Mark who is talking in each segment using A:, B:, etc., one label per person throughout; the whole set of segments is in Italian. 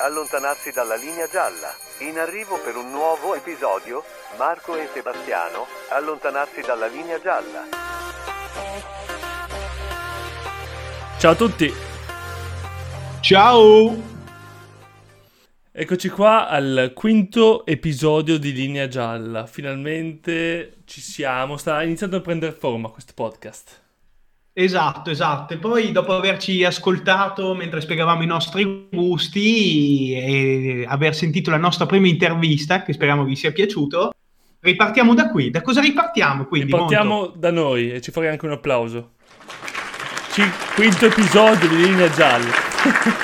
A: allontanarsi dalla linea gialla. In arrivo per un nuovo episodio, Marco e Sebastiano, allontanarsi dalla linea gialla.
B: Ciao a tutti,
C: Ciao!
B: eccoci qua al quinto episodio di Linea Gialla. Finalmente ci siamo, sta iniziando a prendere forma questo podcast.
C: Esatto, esatto. E poi dopo averci ascoltato mentre spiegavamo i nostri gusti e aver sentito la nostra prima intervista, che speriamo vi sia piaciuto, ripartiamo da qui. Da cosa ripartiamo quindi?
B: Partiamo
C: Monto?
B: da noi e ci farei anche un applauso. Ci- quinto episodio di Linea Gialla.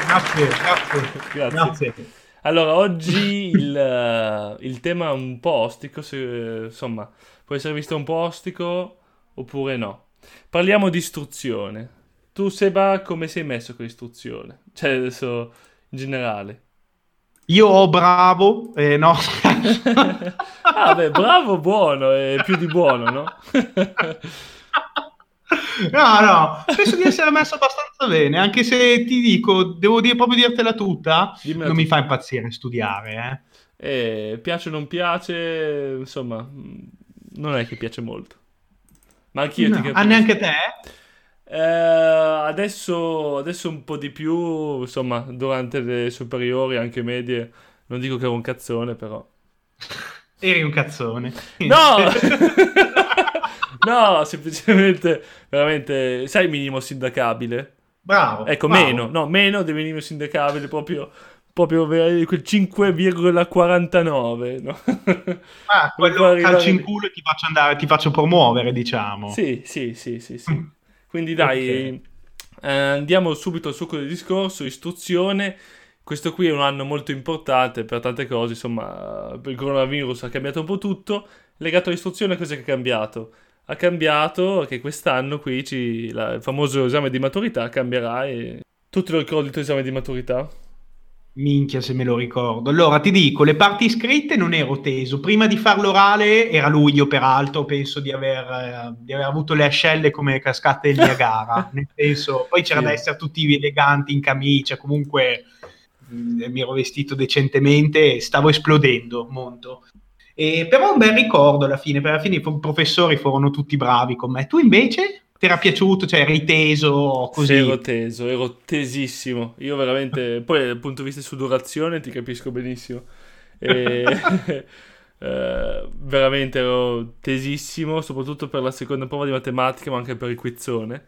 C: Grazie, grazie.
B: Grazie.
C: Grazie.
B: Allora, oggi il, eh, il tema è un po' ostico, se- insomma, può essere visto un po' ostico oppure no. Parliamo di istruzione. Tu, Seba, come sei messo con l'istruzione? Cioè, adesso, in generale.
C: Io ho bravo, eh, no,
B: ah, beh, bravo, buono, è più di buono, no?
C: no, no, penso di essere messo abbastanza bene, anche se ti dico, devo dire proprio dirtela tutta,
B: Dimmela
C: non mi fa impazzire studiare, eh.
B: Eh, piace o non piace, insomma, mh, non è che piace molto. Ma anch'io
C: No,
B: ti capisco.
C: ah, neanche te?
B: Eh, adesso, adesso un po' di più, insomma, durante le superiori, anche medie, non dico che ero un cazzone, però.
C: Eri un cazzone.
B: No! no, semplicemente, veramente, sai minimo sindacabile?
C: Bravo.
B: Ecco,
C: bravo.
B: meno, no, meno del minimo sindacabile, proprio, proprio quel 5,49, no?
C: Ah, quello calcio in culo e ti faccio andare, ti faccio promuovere, diciamo.
B: Sì, sì, sì, sì, sì. Quindi dai, eh, andiamo subito al succo del discorso, istruzione. Questo qui è un anno molto importante per tante cose, insomma, il coronavirus ha cambiato un po' tutto. Legato all'istruzione, cosa è che è cambiato? Ha cambiato che quest'anno qui ci- la- il famoso esame di maturità cambierà e... Tu te lo ricordi il tuo esame di maturità?
C: Minchia se me lo ricordo. Allora ti dico, le parti scritte non ero teso. Prima di far l'orale era luglio, peraltro, penso di aver, eh, di aver avuto le ascelle come cascate del Niagara. Nel senso, poi c'era
B: Sì.
C: da essere tutti eleganti in camicia, comunque mh, mi ero vestito decentemente e stavo esplodendo, monto. E, però un bel ricordo alla fine, per alla fine i pro- professori furono tutti bravi con me. Tu invece? Ti era piaciuto? Cioè eri teso così?
B: Sì, ero teso, ero tesissimo. Io veramente, poi dal punto di vista di sudorazione ti capisco benissimo. E, eh, veramente ero tesissimo, soprattutto per la seconda prova di matematica, ma anche per il quizzone.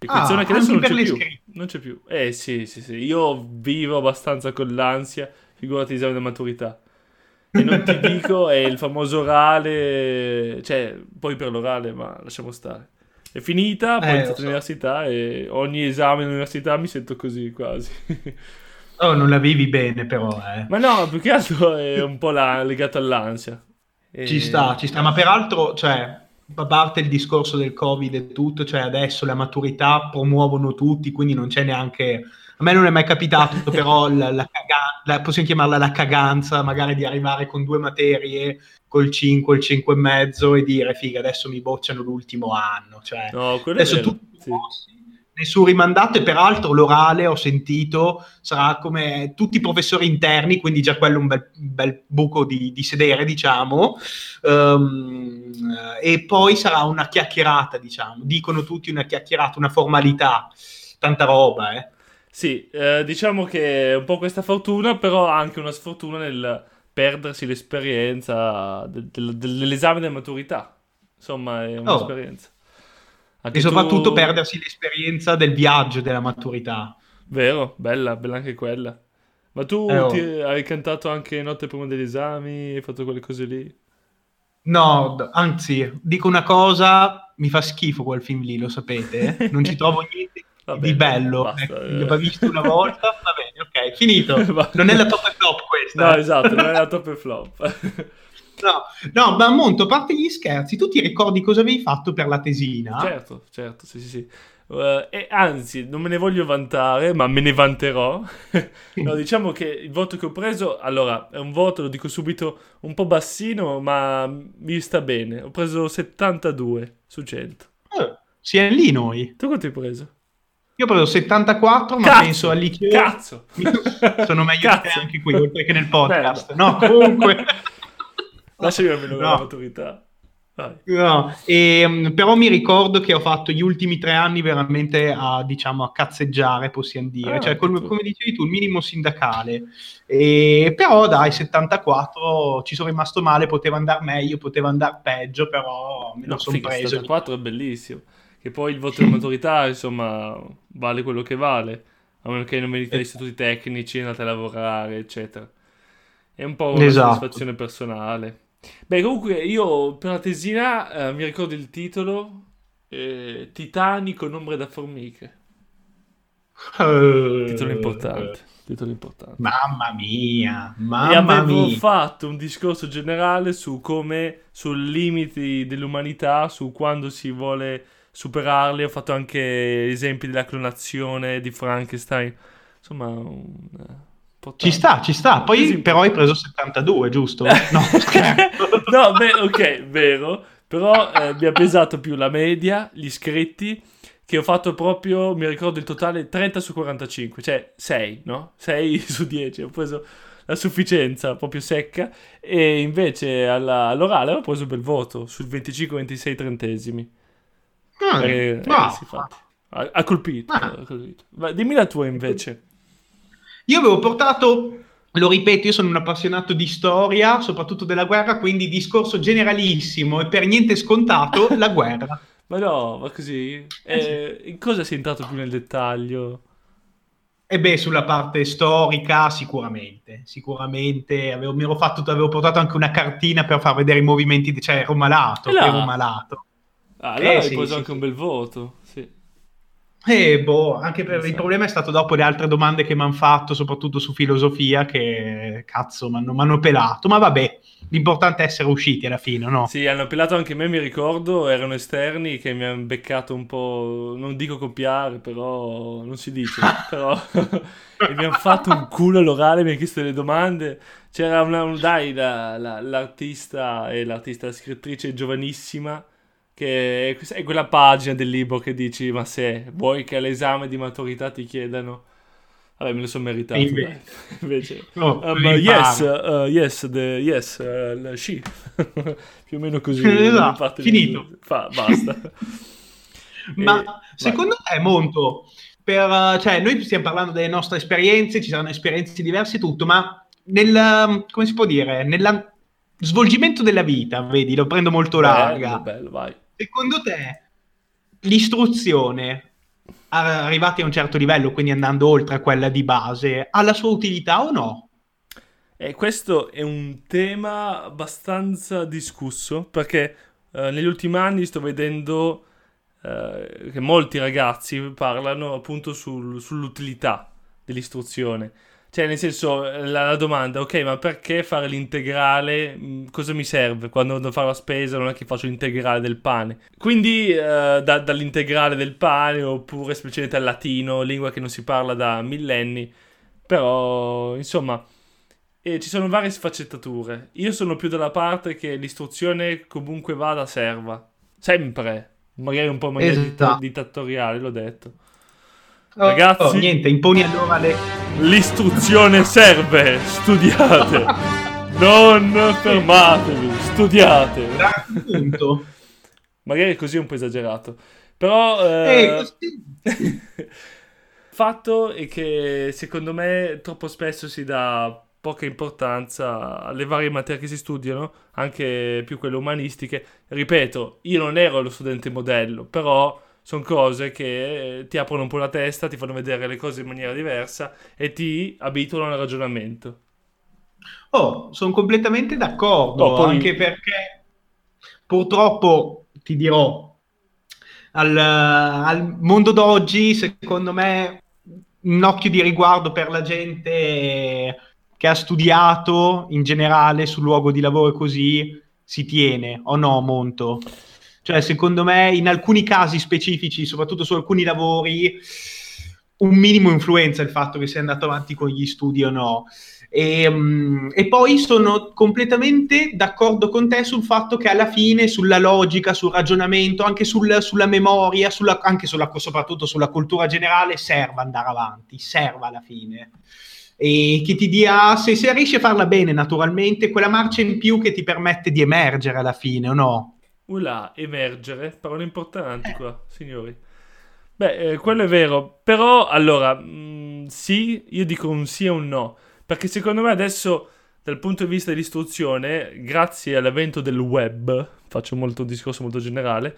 B: Il
C: Ah,
B: quizzone che adesso non c'è più. Non c'è più. Eh sì, sì, sì. Io vivo abbastanza con l'ansia, figurati l'esame di maturità. E non ti dico, è il famoso orale, cioè, poi per l'orale, ma lasciamo stare. È finita, poi
C: Eh,
B: ho iniziato
C: so.
B: all'università e ogni esame all'università mi sento così quasi.
C: Oh, non la vivi bene però, eh.
B: Ma no, più che altro è un po' la- legato all'ansia. E-
C: Ci sta, ci sta, ma peraltro, cioè, a parte il discorso del Covid e tutto, cioè adesso la maturità promuovono tutti, quindi non c'è neanche... A me non è mai capitato, però la, la caga- la- possiamo chiamarla la caganza, magari di arrivare con due materie, col 5, il 5 e mezzo e dire, figa, adesso mi bocciano l'ultimo anno. Cioè,
B: No,
C: adesso tutti
B: sì.
C: nessun rimandato e peraltro l'orale ho sentito sarà come tutti i professori interni quindi già quello è un bel, bel buco di, di sedere diciamo Ehm, e poi sarà una chiacchierata diciamo dicono tutti una chiacchierata una formalità tanta roba eh
B: Sì, eh, diciamo che è un po' questa fortuna, però anche una sfortuna nel perdersi l'esperienza del- del- dell'esame della maturità. Insomma, è
C: Oh.
B: un'esperienza. Anche
C: e soprattutto
B: tu-
C: perdersi l'esperienza del viaggio della maturità
B: Vero, bella, bella anche quella. Ma tu
C: Eh, oh.
B: hai cantato anche notte prima degli esami, hai fatto quelle cose lì?
C: No, anzi, dico una cosa, mi fa schifo quel film lì, lo sapete? Non ci trovo niente
B: Vabbè,
C: di bello.
B: basta,
C: Ecco,
B: eh.
C: L'ho visto una volta, va bene, ok, finito. Non è la top e flop questa.
B: No, esatto, non è la top e flop.
C: No, no, ma Monto, a parte gli scherzi, tu ti ricordi cosa avevi fatto per la tesina?
B: Certo, certo, sì, sì, sì. Eh, e anzi, non me ne voglio vantare, ma me ne vanterò. no, diciamo che il voto che ho preso, allora, è un voto, lo dico subito, un po' bassino, ma mi sta bene. Ho preso 72 su 100.
C: Eh, siamo lì noi.
B: Tu quanto hai preso?
C: Io ho preso 74, ma
B: Cazzo,
C: penso al liceo.
B: Cazzo!
C: Sono meglio di te
B: Cazzo.
C: anche qui, oltre che nel podcast.
B: Merda.
C: No, comunque.
B: Lasciami almeno
C: No.
B: la maturità.
C: No, ehm, però mi ricordo che ho fatto gli ultimi tre anni veramente a, diciamo, a cazzeggiare, possiamo dire.
B: Ah,
C: cioè, come, come dicevi tu, il minimo sindacale. E, però dai, 74 ci sono rimasto male, poteva andare meglio, poteva andare peggio, però me lo
B: No,
C: sono
B: figa,
C: preso.
B: 74 è bellissimo. Che poi il voto di maturità, insomma, vale quello che vale. A meno che non venite dagli istituti tecnici, andate a lavorare, eccetera. È un po' una
C: Esatto.
B: soddisfazione personale. Beh, comunque, io per la tesina eh, mi ricordo il titolo eh, Titanico, ombre da formiche.
C: Eh,
B: Titolo importante. Titolo importante.
C: Mamma mia,
B: E
C: mamma
B: avevo
C: mia.
B: fatto un discorso generale su come, sui limiti dell'umanità, su quando si vuole superarli. Ho fatto anche esempi della clonazione di Frankenstein. Insomma, un, eh.
C: Ci sta, ci sta. Poi
B: Così-
C: però hai preso 72, giusto? No,
B: no, beh, ok, vero. Però eh, mi ha pesato più la media, gli iscritti, che ho fatto proprio, mi ricordo il totale 30 su 45, cioè 6, no? 6 su 10, ho preso la sufficienza proprio secca e invece alla- all'orale ho preso un bel voto sul 25-26 trentesimi.
C: Ah,
B: Eh, eh,
C: wow.
B: infatti. Ha, ha colpito,
C: Ah.
B: ha colpito. Ma dimmi la tua invece.
C: Io avevo portato, lo ripeto, io sono un appassionato di storia, soprattutto della guerra, quindi discorso generalissimo e per niente scontato, la guerra.
B: Ma no, ma così? Eh, in cosa sei entrato più nel dettaglio?
C: E beh, sulla parte storica sicuramente, sicuramente avevo, mi ero fatto, avevo portato anche una cartina per far vedere i movimenti, cioè ero malato,
B: là?
C: ero malato.
B: Ah, allora
C: Eh,
B: hai
C: sì,
B: preso
C: sì,
B: anche
C: sì.
B: un bel voto, sì.
C: E boh, anche per, il problema è stato dopo le altre domande che mi hanno fatto, soprattutto su filosofia, che cazzo mi hanno pelato, ma vabbè, l'importante è essere usciti alla fine, no?
B: Sì, hanno appellato anche me, mi ricordo, erano esterni che mi hanno beccato un po', non dico copiare, però non si dice, però e mi hanno fatto un culo all'orale, mi hanno chiesto delle domande, c'era una, un- dai, la- la- l'artista e l'artista, la scrittrice giovanissima, che è, quella pagina del libro che dici, ma se vuoi che all'esame di maturità ti chiedano... Vabbè, me lo sono meritato.
C: E inve-
B: dai. Invece,
C: Oh,
B: Um, yes, uh, yes, the, yes, uh, she. Più o meno così.
C: Esatto, finito.
B: di- Fa, basta.
C: Ma
B: E-
C: secondo te, Monto, per, cioè, noi stiamo parlando delle nostre esperienze, ci saranno esperienze diverse tutto, ma nel, um, come si può dire, nel svolgimento della vita, vedi, lo prendo molto larga.
B: Bello, bello, vai.
C: Secondo te l'istruzione arrivati a un certo livello, quindi andando oltre a quella di base, ha la sua utilità o no?
B: E questo è un tema abbastanza discusso perché eh, negli ultimi anni sto vedendo eh, che molti ragazzi parlano appunto sul- sull'utilità dell'istruzione. Cioè, nel senso, eh, la, la domanda, ok, ma perché fare l'integrale? Mm, Cosa mi serve? Quando devo fare la spesa non è che faccio l'integrale del pane. Quindi, eh, da- dall'integrale del pane oppure semplicemente al latino, lingua che non si parla da millenni. Però, insomma, e ci sono varie sfaccettature. Io sono più dalla parte che l'istruzione comunque vada serva. Sempre. Magari un po' maniera
C: Esatto.
B: ditta- dittatoriale, l'ho detto.
C: Oh,
B: Ragazzi-
C: oh, niente, imponi allora le...
B: L'istruzione serve, studiate. Non fermatevi, studiate.
C: Punto.
B: Magari così è un po' esagerato. Però...
C: Eh,
B: eh,
C: così-
B: fatto è che secondo me troppo spesso si dà poca importanza alle varie materie che si studiano, anche più quelle umanistiche. Ripeto, io non ero lo studente modello, però sono cose che eh, ti aprono un po' la testa, ti fanno vedere le cose in maniera diversa e ti abituano al ragionamento.
C: Oh, sono completamente d'accordo,
B: Oh, poi-
C: anche perché purtroppo ti dirò, al, al mondo d'oggi, secondo me, un occhio di riguardo per la gente che ha studiato in generale sul luogo di lavoro e così si tiene, o no, Monto? Cioè, secondo me, in alcuni casi specifici, soprattutto su alcuni lavori, un minimo influenza il fatto che sia andato avanti con gli studi o no. E, um, e, poi sono completamente d'accordo con te sul fatto che alla fine sulla logica, sul ragionamento, anche sul, sulla memoria, sulla, anche sulla, soprattutto sulla cultura generale, serva andare avanti, serva alla fine. E che ti dia, se, se riesci a farla bene naturalmente, quella marcia in più che ti permette di emergere alla fine, o no?
B: Ula, emergere, parole importanti qua, signori. Beh, eh, quello è vero, però allora, mh, mm, sì, io dico un sì e un no perché secondo me adesso, dal punto di vista dell'istruzione, grazie all'avvento del web, faccio molto un discorso molto generale,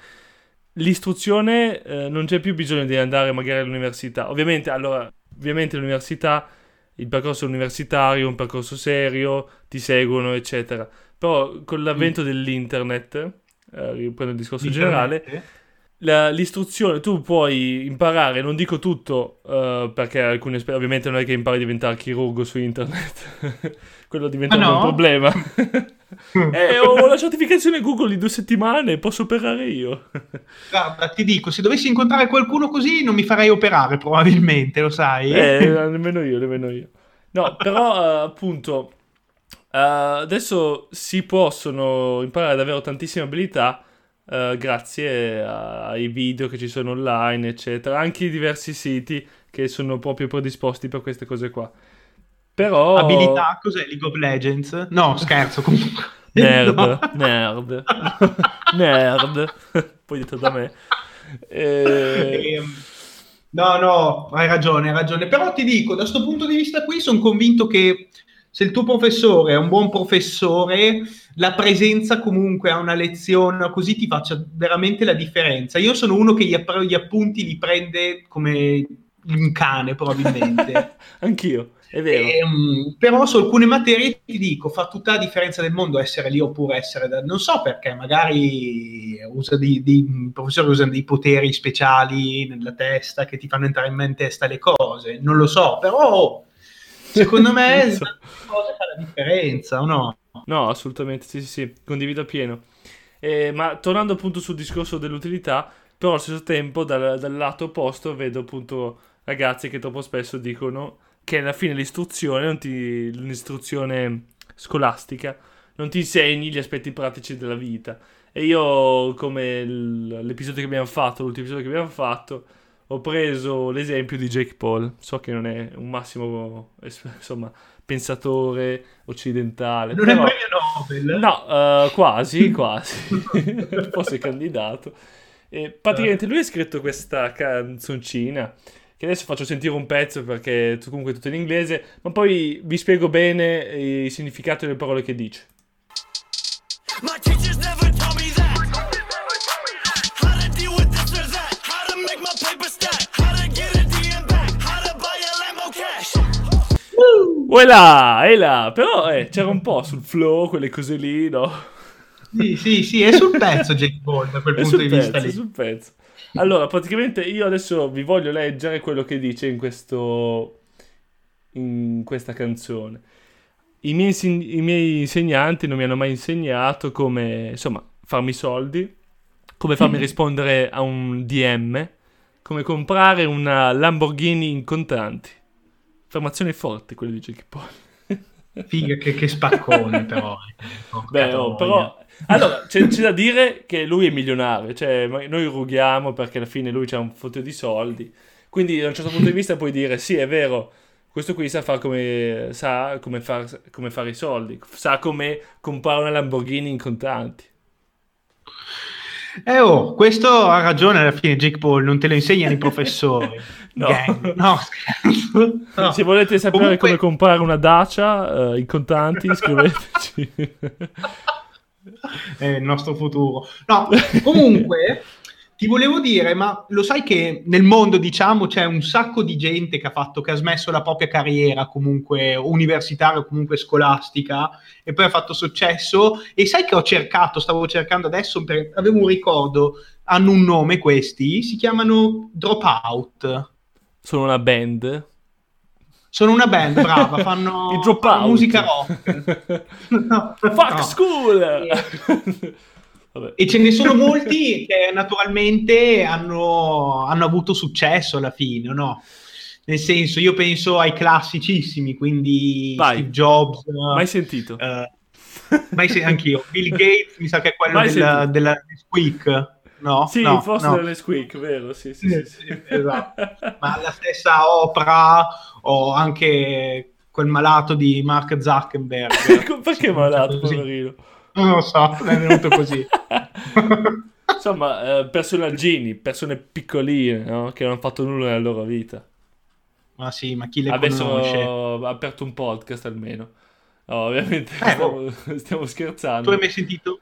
B: l'istruzione eh, non c'è più bisogno di andare magari all'università. Ovviamente, allora, ovviamente l'università, il percorso universitario, un percorso serio, ti seguono, eccetera. Però con l'avvento mm. dell'internet, eh, riprendo il discorso generale, la, l'istruzione, tu puoi imparare, non dico tutto, uh, perché alcune esperienze, ovviamente non è che impari a diventare chirurgo su internet, quello diventa ah, no? un problema. eh, ho la certificazione Google di due settimane, posso operare io.
C: Guarda, ti dico, se dovessi incontrare qualcuno così non mi farei operare probabilmente, lo sai.
B: Eh, nemmeno io, nemmeno io. No, però uh, appunto, uh, adesso si possono imparare davvero tantissime abilità uh, grazie ai video che ci sono online, eccetera, anche i diversi siti che sono proprio predisposti per queste cose qua. Però...
C: Abilità, cos'è League of Legends? No, scherzo comunque.
B: Nerd, no. nerd, nerd, poi detto da me.
C: E... Ehm, no, no, hai ragione, hai ragione. Però ti dico, da questo punto di vista qui sono convinto che se il tuo professore è un buon professore, la presenza comunque a una lezione così ti faccia veramente la differenza. Io sono uno che gli, app- gli appunti li prende come un cane, probabilmente.
B: Anch'io, è vero.
C: E, um, però su alcune materie ti dico, fa tutta la differenza del mondo essere lì oppure essere da... Non so perché, magari usa dei, dei, i professori usano dei poteri speciali nella testa che ti fanno entrare in mente testa le cose. Non lo so, però Secondo me so. cosa fa la differenza, o no?
B: No, assolutamente, sì, sì, sì, condivido appieno. Eh, ma tornando appunto sul discorso dell'utilità, però allo stesso tempo dal, dal, lato opposto vedo appunto ragazzi che troppo spesso dicono che alla fine l'istruzione, ti, l'istruzione scolastica, non ti insegni gli aspetti pratici della vita. E io, come l'episodio che abbiamo fatto, l'ultimo episodio che abbiamo fatto, ho preso l'esempio di Jake Paul. So che non è un massimo, insomma, pensatore occidentale.
C: Non però... è premio Nobel?
B: No, uh, quasi, quasi. Forse candidato. E praticamente lui ha scritto questa canzoncina che adesso faccio sentire un pezzo perché comunque è tutto in inglese, ma poi vi spiego bene il significato delle parole che dice. My teachers never e là, e là. Però eh, c'era un po' sul flow, quelle cose lì, no?
C: Sì, sì, sì, è sul pezzo Jake Paul da quel è punto di
B: pezzo,
C: vista lì.
B: È sul pezzo. Allora, praticamente io adesso vi voglio leggere quello che dice in, questo, in questa canzone. I miei, I miei insegnanti non mi hanno mai insegnato come, insomma, farmi soldi, come farmi rispondere a un DM, come comprare una Lamborghini in contanti. Affermazione forte quella di Jake Paul.
C: Figa, che, che spaccone però.
B: Beh, oh, però... Allora, c'è, c'è, da dire che lui è milionario, cioè noi rughiamo perché alla fine lui ha un foto di soldi, quindi da un certo punto di vista puoi dire sì, è vero, questo qui sa, far come, sa come, far, come fare i soldi, sa come comprare una Lamborghini in contanti.
C: Eh oh, questo ha ragione alla fine Jake Paul, non te lo insegnano i professori.
B: no. no. no. Se volete sapere Comunque... come comprare una Dacia uh, in contanti, scriveteci.
C: È il nostro futuro. No, comunque ti volevo dire, ma lo sai che nel mondo, diciamo, c'è un sacco di gente che ha fatto, che ha smesso la propria carriera comunque universitaria o comunque scolastica e poi ha fatto successo. E sai che ho cercato, stavo cercando adesso, per, avevo un ricordo, hanno un nome questi, si chiamano Dropout.
B: Sono una band?
C: Sono una band, brava, fanno, fanno musica rock.
B: no, Fuck no. school!
C: E... Vabbè. E ce ne sono molti che naturalmente hanno, hanno, avuto successo alla fine, no? nel senso, io penso ai classicissimi, quindi
B: Vai.
C: Steve Jobs.
B: Mai sentito?
C: eh, mai se- anch'io. Bill Gates, mi sa che è quello
B: Mai
C: della, della Squeak. No,
B: sì,
C: no,
B: forse
C: no.
B: delle squeak, vero? Sì, sì, sì. sì.
C: Esatto. Ma la stessa Oprah o anche quel malato di Mark Zuckerberg.
B: Perché malato, poverino?
C: Non lo so, è venuto così.
B: Insomma, eh, personaggini, persone piccoline, no? Che non hanno fatto nulla nella loro vita.
C: ma sì, ma chi le
B: Adesso
C: conosce?
B: ho aperto un podcast almeno. No, ovviamente
C: Eh,
B: stiamo, stiamo scherzando.
C: Tu hai mai sentito?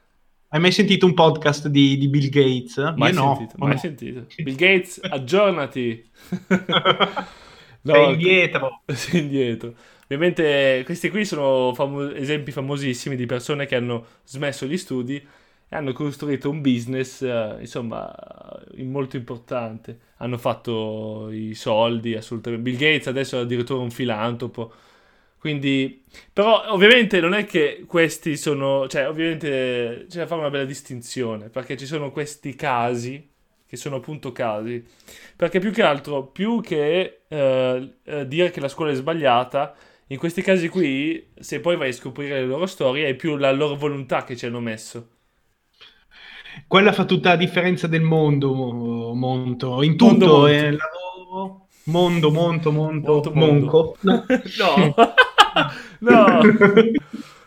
C: Hai mai sentito un podcast di, di Bill Gates?
B: Mai
C: Io no.
B: sentito,
C: no.
B: mai sentito. Bill Gates, aggiornati. No,
C: Sei indietro.
B: sei indietro. Ovviamente questi qui sono famo- esempi famosissimi di persone che hanno smesso gli studi e hanno costruito un business, eh, insomma, eh, molto importante. Hanno fatto i soldi, assolutamente. Bill Gates adesso è addirittura un filantropo. Quindi, però ovviamente non è che questi sono, cioè ovviamente c'è da fare una bella distinzione, perché ci sono questi casi, che sono appunto casi, perché più che altro, più che eh, eh, dire che la scuola è sbagliata, in questi casi qui, se poi vai a scoprire le loro storie, è più la loro volontà che ci hanno messo.
C: Quella fa tutta la differenza del mondo, Mo- Monto. In
B: Mondo,
C: tutto,
B: Monto.
C: è lavoro, mondo, monto, monto,
B: Monto, mondo.
C: monco. No.
B: No, no,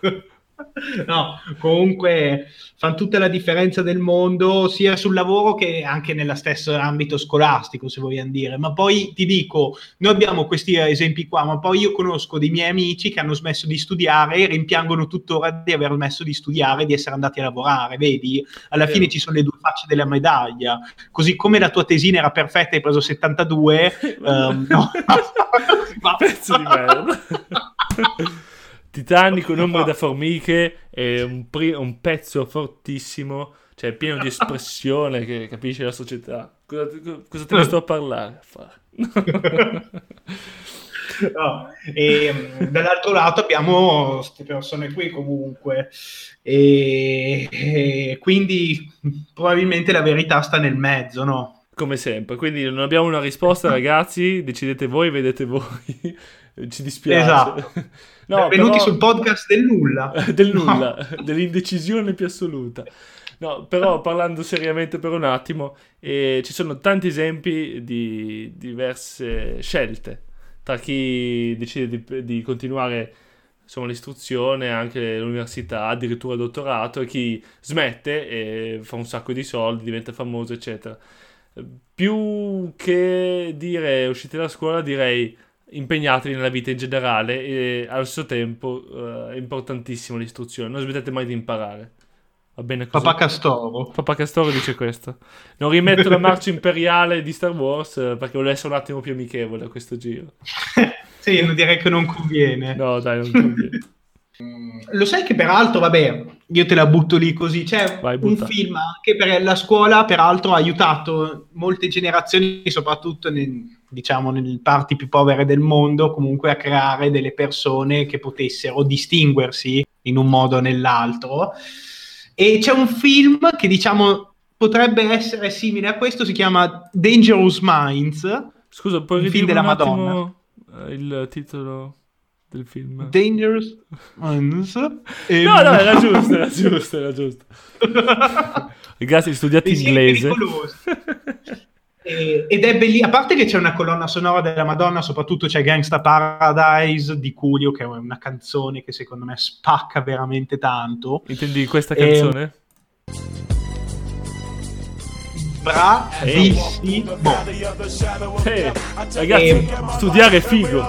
C: No, comunque fanno tutta la differenza del mondo sia sul lavoro che anche nello stesso ambito scolastico, se vogliamo dire. Ma poi ti dico, noi abbiamo questi esempi qua, ma poi io conosco dei miei amici che hanno smesso di studiare e rimpiangono tuttora di aver smesso di studiare di essere andati a lavorare, vedi? Alla fine ci sono le due facce della medaglia. Così come la tua tesina era perfetta e hai preso 72, ehm, no.
B: Pezzo di merda. Titanic, un ombre da formiche, è un, pri- un pezzo fortissimo, cioè pieno di espressione che capisce la società. Cosa, cosa te ne sto a parlare?
C: No, E mh, dall'altro lato abbiamo queste persone qui comunque e, e quindi probabilmente la verità sta nel mezzo, no?
B: Come sempre, quindi non abbiamo una risposta, ragazzi. Decidete voi, vedete voi. Ci dispiace.
C: Esatto.
B: No,
C: Benvenuti
B: però-
C: sul podcast del nulla.
B: del
C: No.
B: nulla, dell'indecisione più assoluta. No, però parlando seriamente per un attimo, eh, ci sono tanti esempi di diverse scelte tra chi decide di, di continuare insomma, l'istruzione, anche l'università, addirittura il dottorato, e chi smette e fa un sacco di soldi, diventa famoso, eccetera. Più che dire uscite da scuola, direi impegnatevi nella vita in generale e allo stesso tempo eh, è importantissimo l'istruzione, non smettete mai di imparare. Va bene così?
C: Papà Castoro.
B: Papà Castoro dice questo. Non rimetto la marcia imperiale di Star Wars eh, perché volevo essere un attimo più amichevole a questo giro.
C: sì, non direi che non conviene.
B: No, dai, non conviene.
C: Lo sai che peraltro, vabbè, io te la butto lì così, c'è
B: Vai,
C: un film che per la scuola peraltro ha aiutato molte generazioni, soprattutto nel, diciamo nelle parti più povere del mondo, comunque a creare delle persone che potessero distinguersi in un modo o nell'altro. E c'è un film che diciamo potrebbe essere simile a questo, si chiama Dangerous Minds.
B: Scusa, puoi ridire un
C: della
B: attimo eh, il titolo del film?
C: Dangerous Minds. E-
B: No, no, era giusto, era giusto, era giusto. Ragazzi, studiate
C: Pensieri
B: inglese.
C: pericolosi. E- ed è bellissimo, a parte che c'è una colonna sonora della Madonna, soprattutto c'è Gangsta Paradise di Coolio, che è una canzone che secondo me spacca veramente tanto.
B: Intendi questa
C: Ehm,
B: canzone?
C: Bravissimo.
B: Eh, ragazzi,
C: ehm,
B: studiare è figo.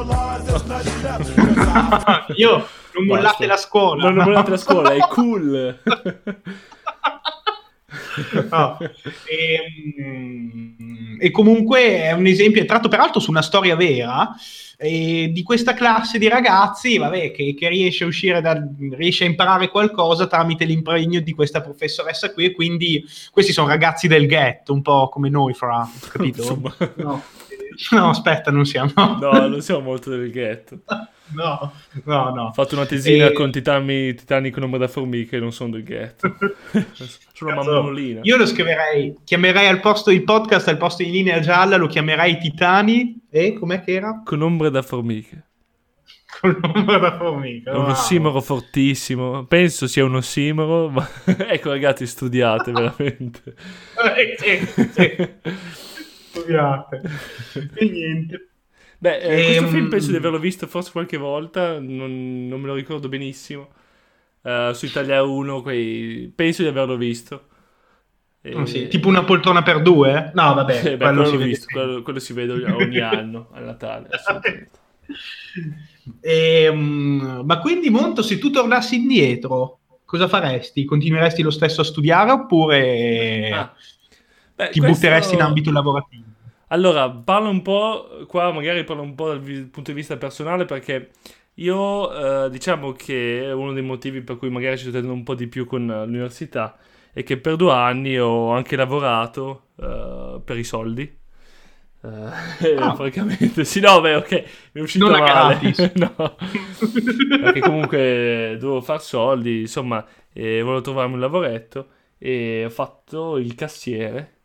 C: Io non mollate
B: Basta.
C: la scuola.
B: Non mollate la scuola, è cool.
C: No. Ehm, E, comunque è un esempio, è tratto peraltro su una storia vera eh, di questa classe di ragazzi vabbè, che, che riesce a uscire da, riesce a imparare qualcosa tramite l'impegno di questa professoressa qui e quindi questi sono ragazzi del ghetto un po' come noi fra capito? No. no aspetta non siamo
B: No, non siamo molto del ghetto.
C: No, no, no.
B: Ho fatto una tesina
C: E-
B: con titani, titani con ombra da formica e non sono del ghetto. sono una mammolina.
C: Io lo scriverei, chiamerei al posto il podcast al posto di linea gialla, lo chiamerei Titani e com'è che era?
B: Con ombre da formiche.
C: Con l'ombra da formica.
B: È un
C: wow.
B: ossimoro fortissimo. Penso sia un ossimoro, ma ecco ragazzi, studiate veramente.
C: Eh, sì, sì. Scusate. E niente.
B: Beh, eh, questo
C: Ehm,
B: film penso di averlo visto forse qualche volta, non, non me lo ricordo benissimo. Eh, su Italia 1, quei... penso di averlo visto. E-
C: Oh, sì, Tipo una poltrona per due? No, vabbè,
B: Eh, beh,
C: quello
B: quello,
C: si
B: l'ho
C: vede
B: visto, quello, quello si vede ogni anno a Natale. assolutamente.
C: Ehm, ma quindi, Monto, se tu tornassi indietro, cosa faresti? Continueresti lo stesso a studiare oppure
B: Ah, beh,
C: ti
B: questo-
C: butteresti in ambito lavorativo?
B: Allora, parlo un po', qua magari parlo un po' dal vi- punto di vista personale perché io eh, diciamo che uno dei motivi per cui magari ci tenendo un po' di più con l'università è che per due anni ho anche lavorato eh, per i soldi. Eh,
C: Ah.
B: francamente, sì, no, beh, ok, mi è uscito
C: Non
B: male. no, perché comunque dovevo far soldi, insomma, volevo trovarmi un lavoretto e ho fatto il cassiere.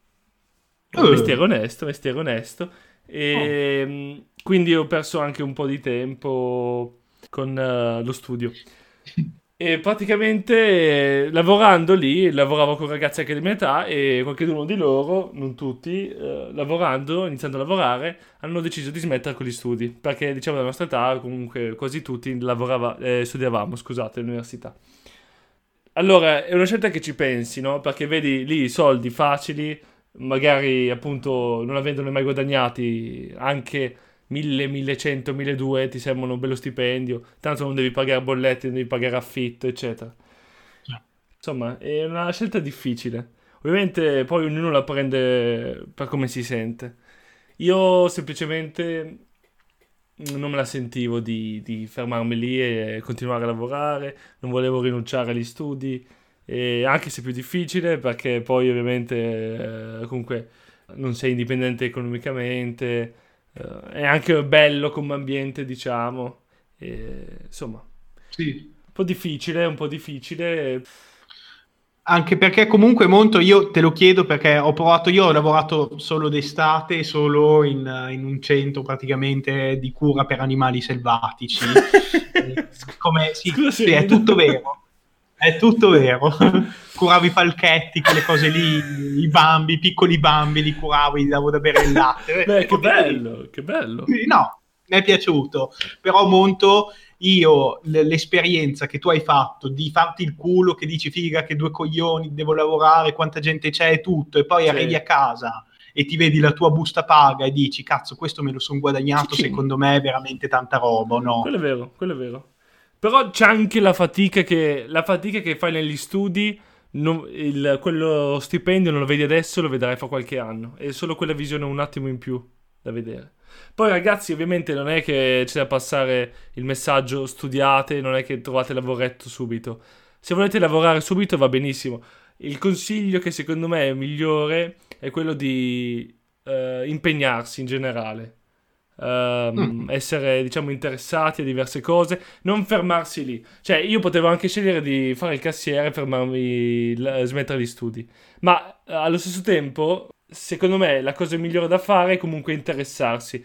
B: Un
C: Eh.
B: mestiere onesto, mestiere onesto. E mh, quindi ho perso anche un po' di tempo con eh, lo studio. E praticamente eh, lavorando lì, lavoravo con ragazzi anche di mia età e qualcuno di loro, non tutti, eh, lavorando, iniziando a lavorare, hanno deciso di smettere con gli studi. Perché diciamo la nostra età, comunque quasi tutti lavorava, eh, studiavamo, scusate, all'università. Allora, è una scelta che ci pensi, no? Perché vedi lì i soldi facili, magari appunto non avendone mai guadagnati anche 1000, 1100, 1200 ti sembrano un bello stipendio, tanto non devi pagare bollette, non devi pagare affitto, eccetera. Insomma, è una scelta difficile. Ovviamente poi ognuno la prende per come si sente. Io semplicemente non me la sentivo di, di fermarmi lì e continuare a lavorare, non volevo rinunciare agli studi, e anche se più difficile perché poi ovviamente eh, comunque non sei indipendente economicamente, eh, è anche bello come ambiente diciamo, e, insomma
C: Sì.
B: un po' difficile, un po' difficile.
C: Anche perché comunque Monto io te lo chiedo perché ho provato, io ho lavorato solo d'estate, solo in, in un centro praticamente di cura per animali selvatici. Eh, Come, sì,
B: Scusa
C: sì, è tutto vero. È tutto vero. Curavo i palchetti, quelle cose lì, i bambi, i piccoli bambi, li curavo, gli davo da bere il latte.
B: Beh, che bello, che bello.
C: Sì, No, mi è piaciuto. Però Monto, io l- l'esperienza che tu hai fatto di farti il culo, che dici figa, che due coglioni, devo lavorare, quanta gente c'è e tutto, e poi
B: Sì.
C: arrivi a casa e ti vedi la tua busta paga e dici cazzo, questo me lo sono guadagnato,
B: Sì.
C: secondo me è veramente tanta roba, no?
B: Quello è vero, quello è vero. Però c'è anche la fatica che, la fatica che fai negli studi, non- il- quello stipendio non lo vedi adesso, lo vedrai fra qualche anno. È solo quella visione un attimo in più da vedere. Poi ragazzi, ovviamente non è che c'è da passare il messaggio studiate, non è che trovate lavoretto subito. Se volete lavorare subito va benissimo. Il consiglio che secondo me è migliore è quello di eh, impegnarsi in generale. Ehm, essere diciamo interessati a diverse cose, non fermarsi lì. Cioè, io potevo anche scegliere di fare il cassiere e fermarmi, la- smettere gli studi, ma eh, allo stesso tempo, secondo me, la cosa migliore da fare è comunque interessarsi,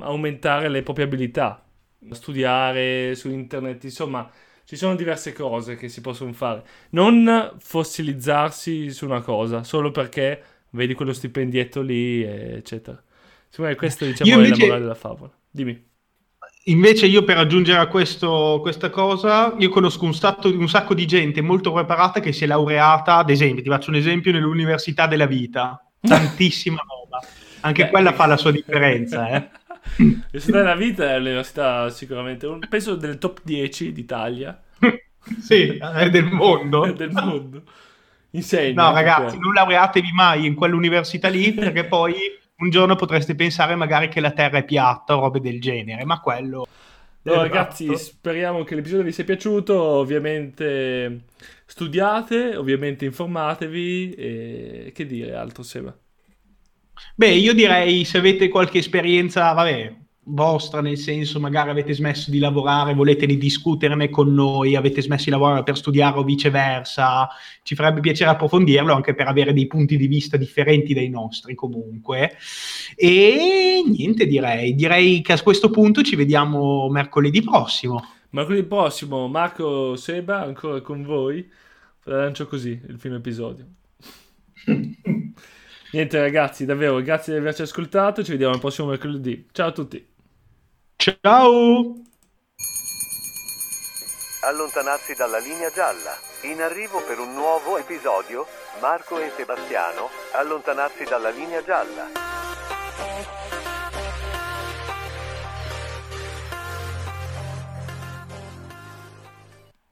B: aumentare le proprie abilità, studiare su internet, insomma. Ci sono diverse cose che si possono fare. Non fossilizzarsi su una cosa solo perché vedi quello stipendietto lì, eccetera. Secondo me questa diciamo,
C: Io
B: è la
C: invece-
B: morale della favola. Dimmi.
C: Invece io per aggiungere a questo, questa cosa, io conosco un, sacco- un sacco di gente molto preparata che si è laureata, ad esempio, ti faccio un esempio, nell'università della vita. Tantissima roba. Anche
B: Beh.
C: quella fa la sua differenza, eh.
B: L'università della vita è l'università sicuramente, un- penso del top 10 d'Italia,
C: sì, è del mondo.
B: del mondo. Insegna.
C: No, ragazzi, non laureatevi mai in quell'università lì perché poi un giorno potreste pensare magari che la Terra è piatta o robe del genere, ma quello... Esatto.
B: ragazzi, speriamo che l'episodio vi sia piaciuto. Ovviamente studiate, ovviamente informatevi e che dire altro, Seba.
C: Beh, io direi se avete qualche esperienza, vabbè, vostra, nel senso magari avete smesso di lavorare, volete discuterne con noi, avete smesso di lavorare per studiare o viceversa, ci farebbe piacere approfondirlo anche per avere dei punti di vista differenti dai nostri comunque. E niente direi, direi che a questo punto ci vediamo mercoledì prossimo.
B: Mercoledì prossimo Marco Seba ancora con voi, lancio così il primo episodio. Niente ragazzi, davvero grazie di averci ascoltato, ci vediamo il prossimo mercoledì. Ciao a tutti.
C: Ciao!
A: Allontanarsi dalla linea gialla. In arrivo per un nuovo episodio, Marco e Sebastiano, allontanarsi dalla linea gialla.